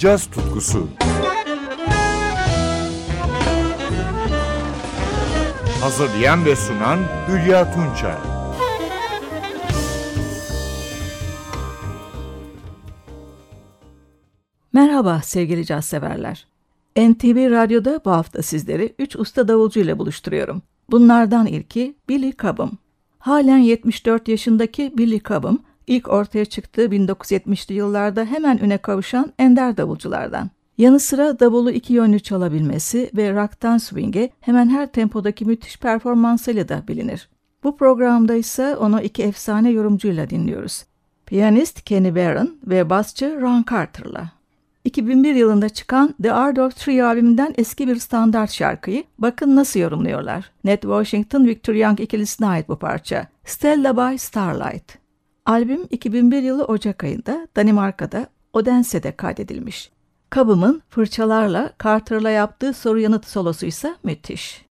caz tutkusu. Hazırlayan ve sunan Hülya Tunçay. Merhaba sevgili caz severler. NTV Radyo'da bu hafta sizleri 3 usta davulcu ile buluşturuyorum. Bunlardan ilki Billy Cobham. Halen 74 yaşındaki Billy Cobham, ilk ortaya çıktığı 1970'li yıllarda hemen üne kavuşan ender davulculardan. Yanı sıra davulu iki yönlü çalabilmesi ve rock'tan swing'e hemen her tempodaki müthiş performansıyla da bilinir. Bu programda ise onu iki efsane yorumcuyla dinliyoruz. Piyanist Kenny Barron ve basçı Ron Carter'la. 2001 yılında çıkan The Art of Three albümünden eski bir standart şarkıyı bakın nasıl yorumluyorlar. Ned Washington, Victor Young ikilisine ait bu parça. Stella by Starlight. Albüm 2001 yılı Ocak ayında Danimarka'da Odense'de kaydedilmiş. Kabım'ın fırçalarla Carter'la yaptığı soru yanıt solosu ise müthiş.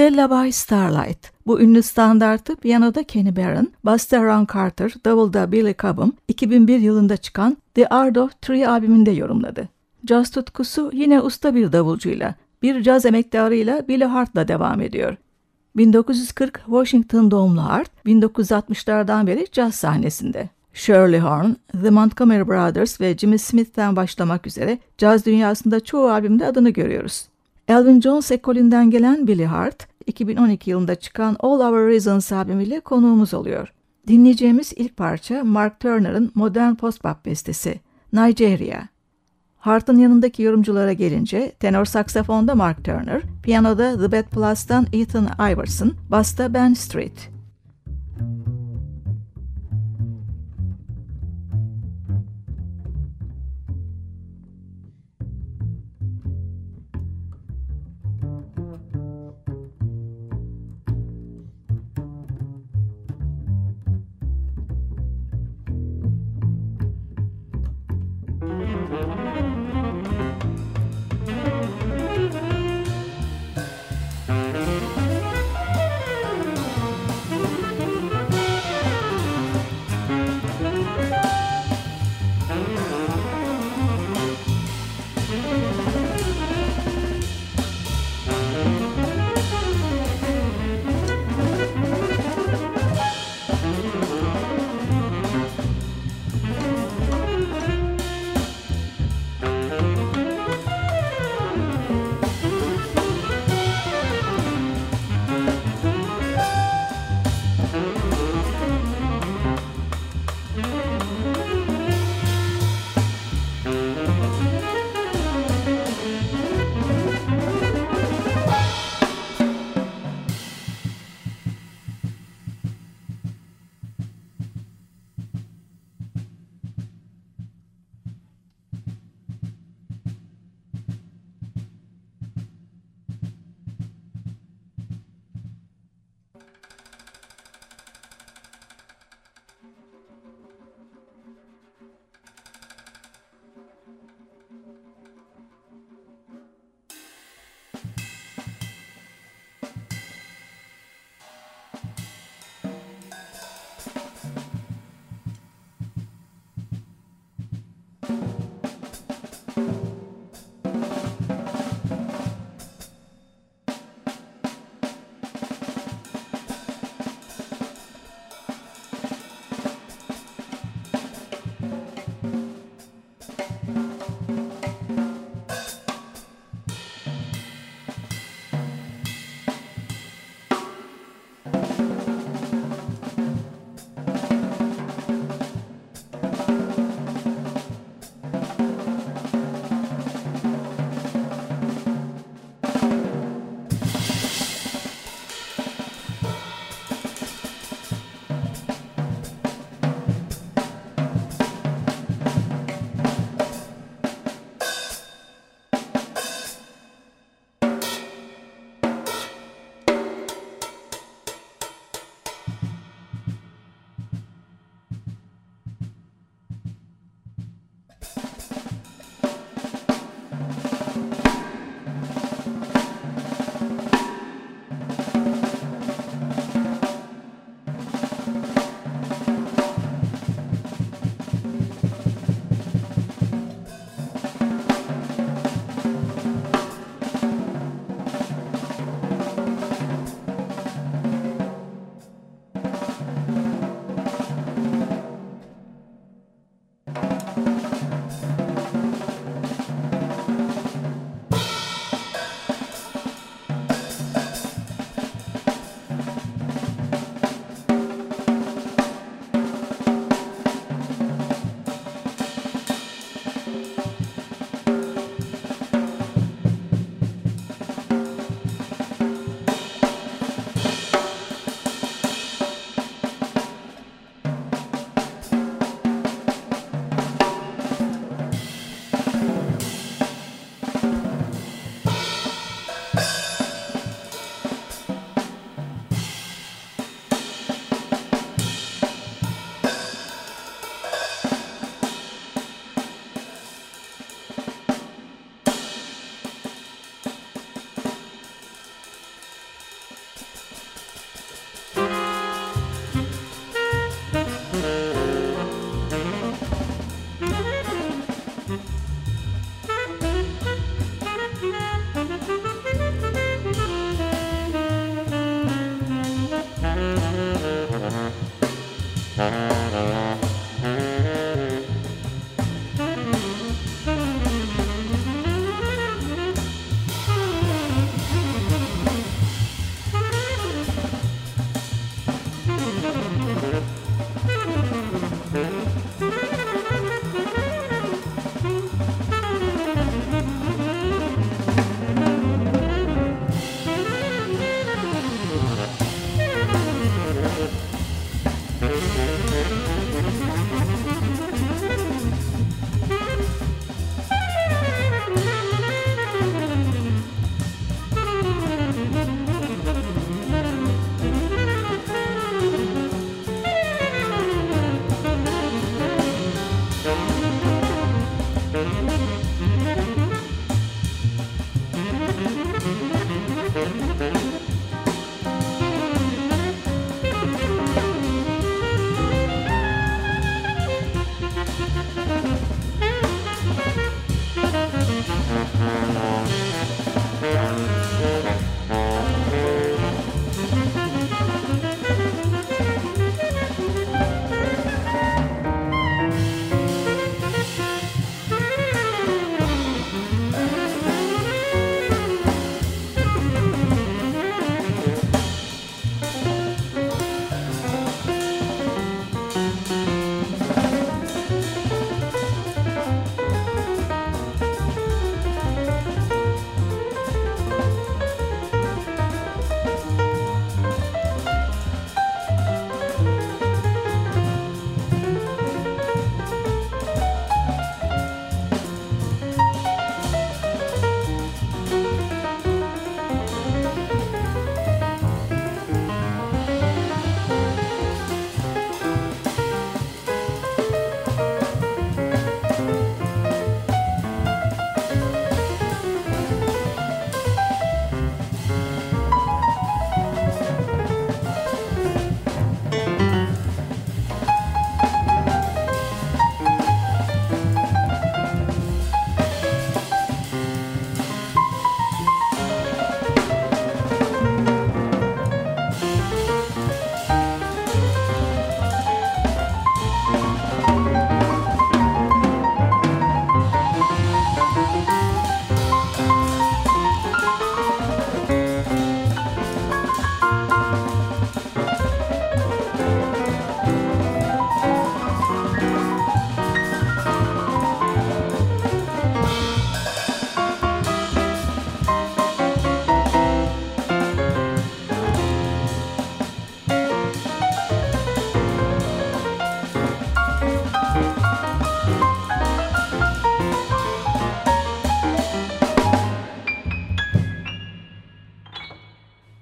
Stella by Starlight. Bu ünlü standartı piyanoda Kenny Barron, basta Ron Carter, davulda Billy Cobham 2001 yılında çıkan The Art of Three albümünde yorumladı. Caz tutkusu yine usta bir davulcuyla, bir caz emektarıyla Billy Hart'la devam ediyor. 1940 Washington doğumlu Hart, 1960'lardan beri caz sahnesinde. Shirley Horn, The Montgomery Brothers ve Jimmy Smith'ten başlamak üzere caz dünyasında çoğu albümde adını görüyoruz. Elvin Jones ekolünden gelen Billy Hart, 2012 yılında çıkan All Our Reasons albümüyle konuğumuz oluyor. Dinleyeceğimiz ilk parça Mark Turner'ın modern post-bop bestesi, Nigeria. Hart'ın yanındaki yorumculara gelince tenor saksafonda Mark Turner, piyanoda The Bad Plus'tan Ethan Iverson, basta Ben Street.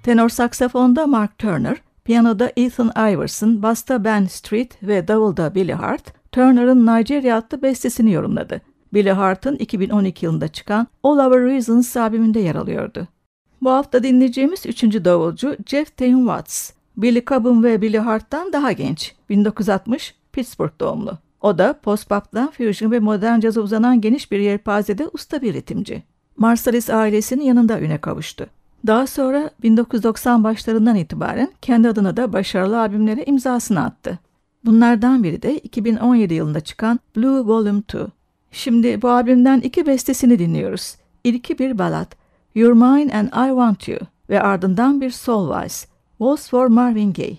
Tenor saksafonda Mark Turner, piyanoda Ethan Iverson, basta Ben Street ve davulda Billy Hart, Turner'ın Nigeria adlı bestesini yorumladı. Billy Hart'ın 2012 yılında çıkan All Our Reasons albümünde yer alıyordu. Bu hafta dinleyeceğimiz üçüncü davulcu Jeff Tain Watts. Billy Cobham ve Billy Hart'tan daha genç. 1960 Pittsburgh doğumlu. O da post-bop'tan fusion ve modern caza uzanan geniş bir yelpazede usta bir ritimci. Marsalis ailesinin yanında üne kavuştu. Daha sonra 1990 başlarından itibaren kendi adına da başarılı albümlere imzasını attı. Bunlardan biri de 2017 yılında çıkan Blue Volume 2. Şimdi bu albümden iki bestesini dinliyoruz. İlki bir balad, You're Mine and I Want You ve ardından bir soul valse, Waltz for Marvin Gaye.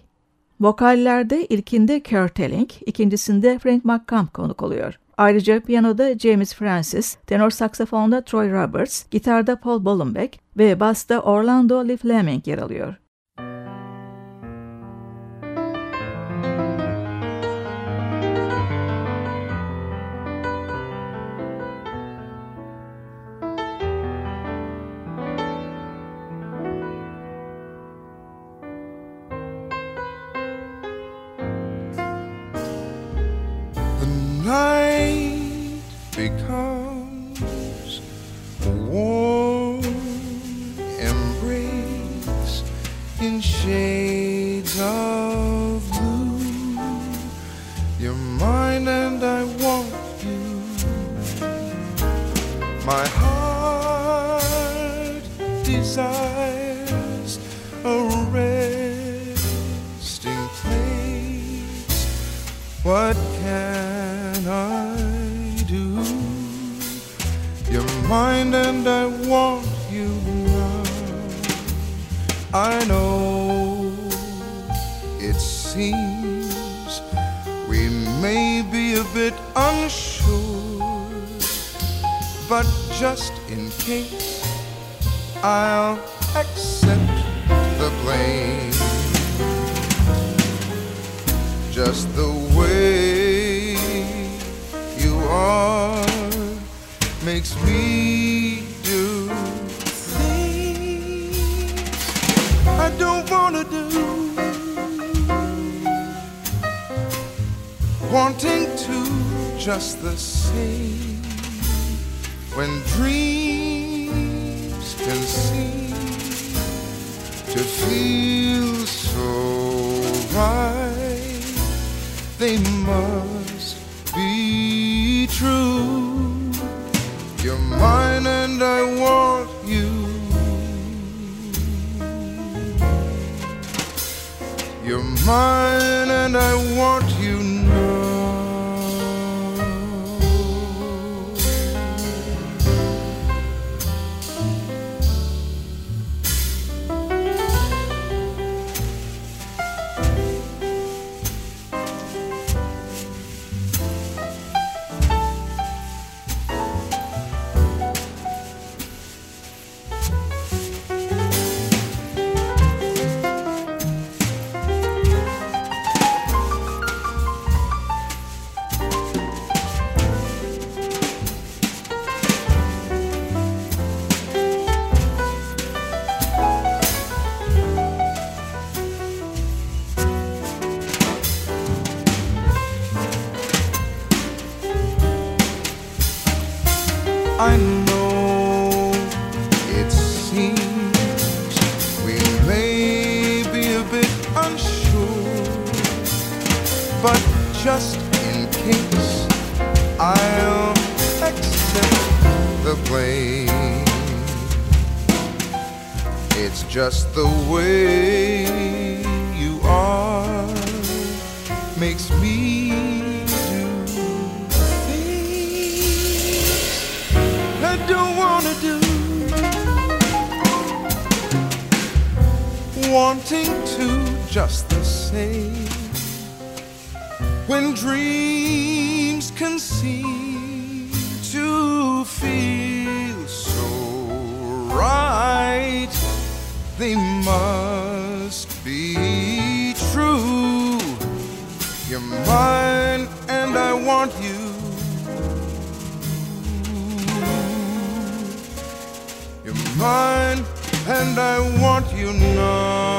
Vokallerde ilkinde Kurt Elling, ikincisinde Frank McCamp konuk oluyor. Ayrıca piyanoda James Francis, tenor saksafonda Troy Roberts, gitarda Paul Bollenbeck ve basta Orlando Lee Fleming yer alıyor. What can I do? You're mine and I want you now. I know it seems we may be a bit unsure, but just in case, I'll accept the blame just the way you are makes me do things I don't wanna do. Wanting to just the same when dreams can seem to feel so right. They must be true. You're mine and I want you. You're mine and I want they must be true. You're mine and I want you. You're mine, and I want you now.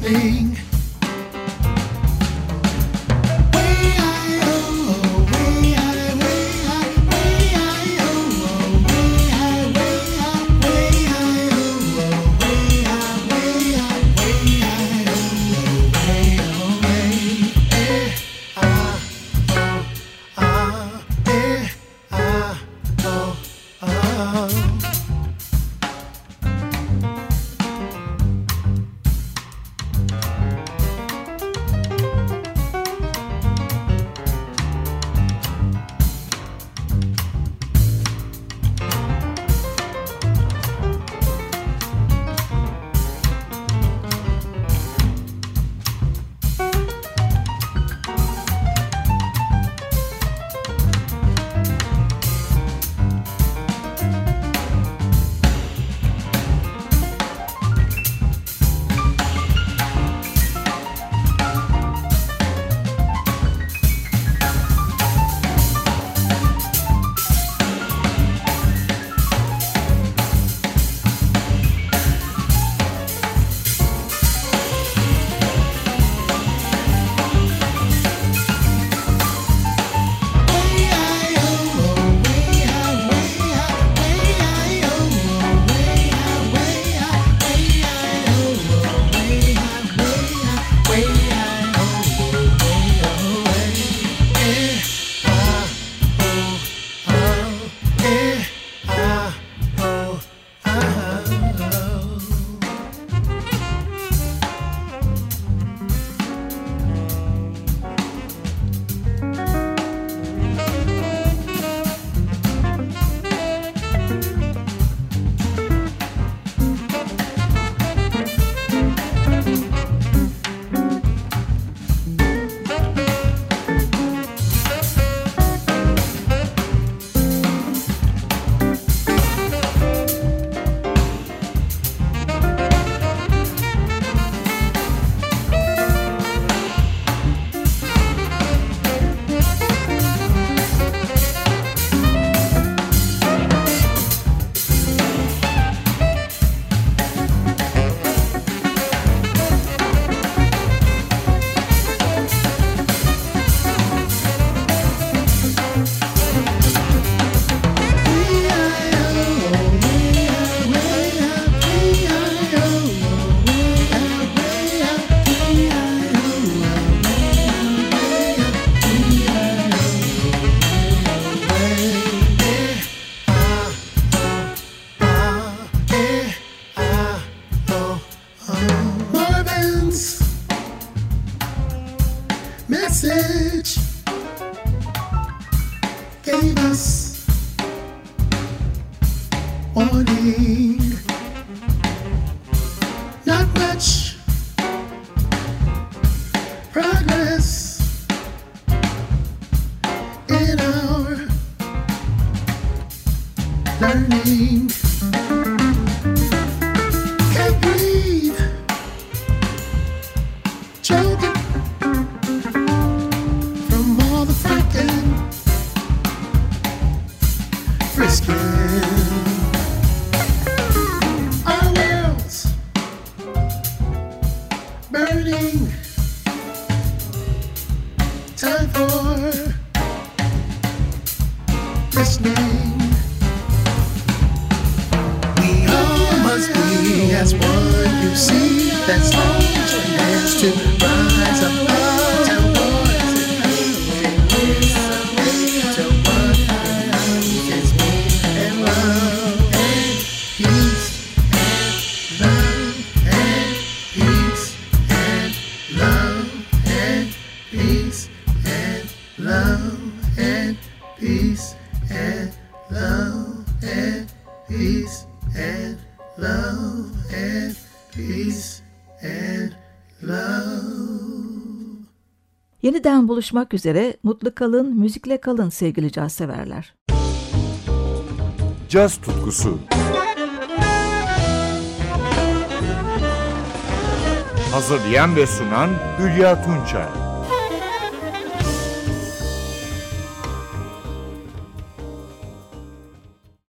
Listening. yeah. That's what you see. That's not what you to. buluşmak üzere. Mutlu kalın, müzikle kalın sevgili caz severler. Caz tutkusu. Hazırlayan ve sunan Hülya Tunçay.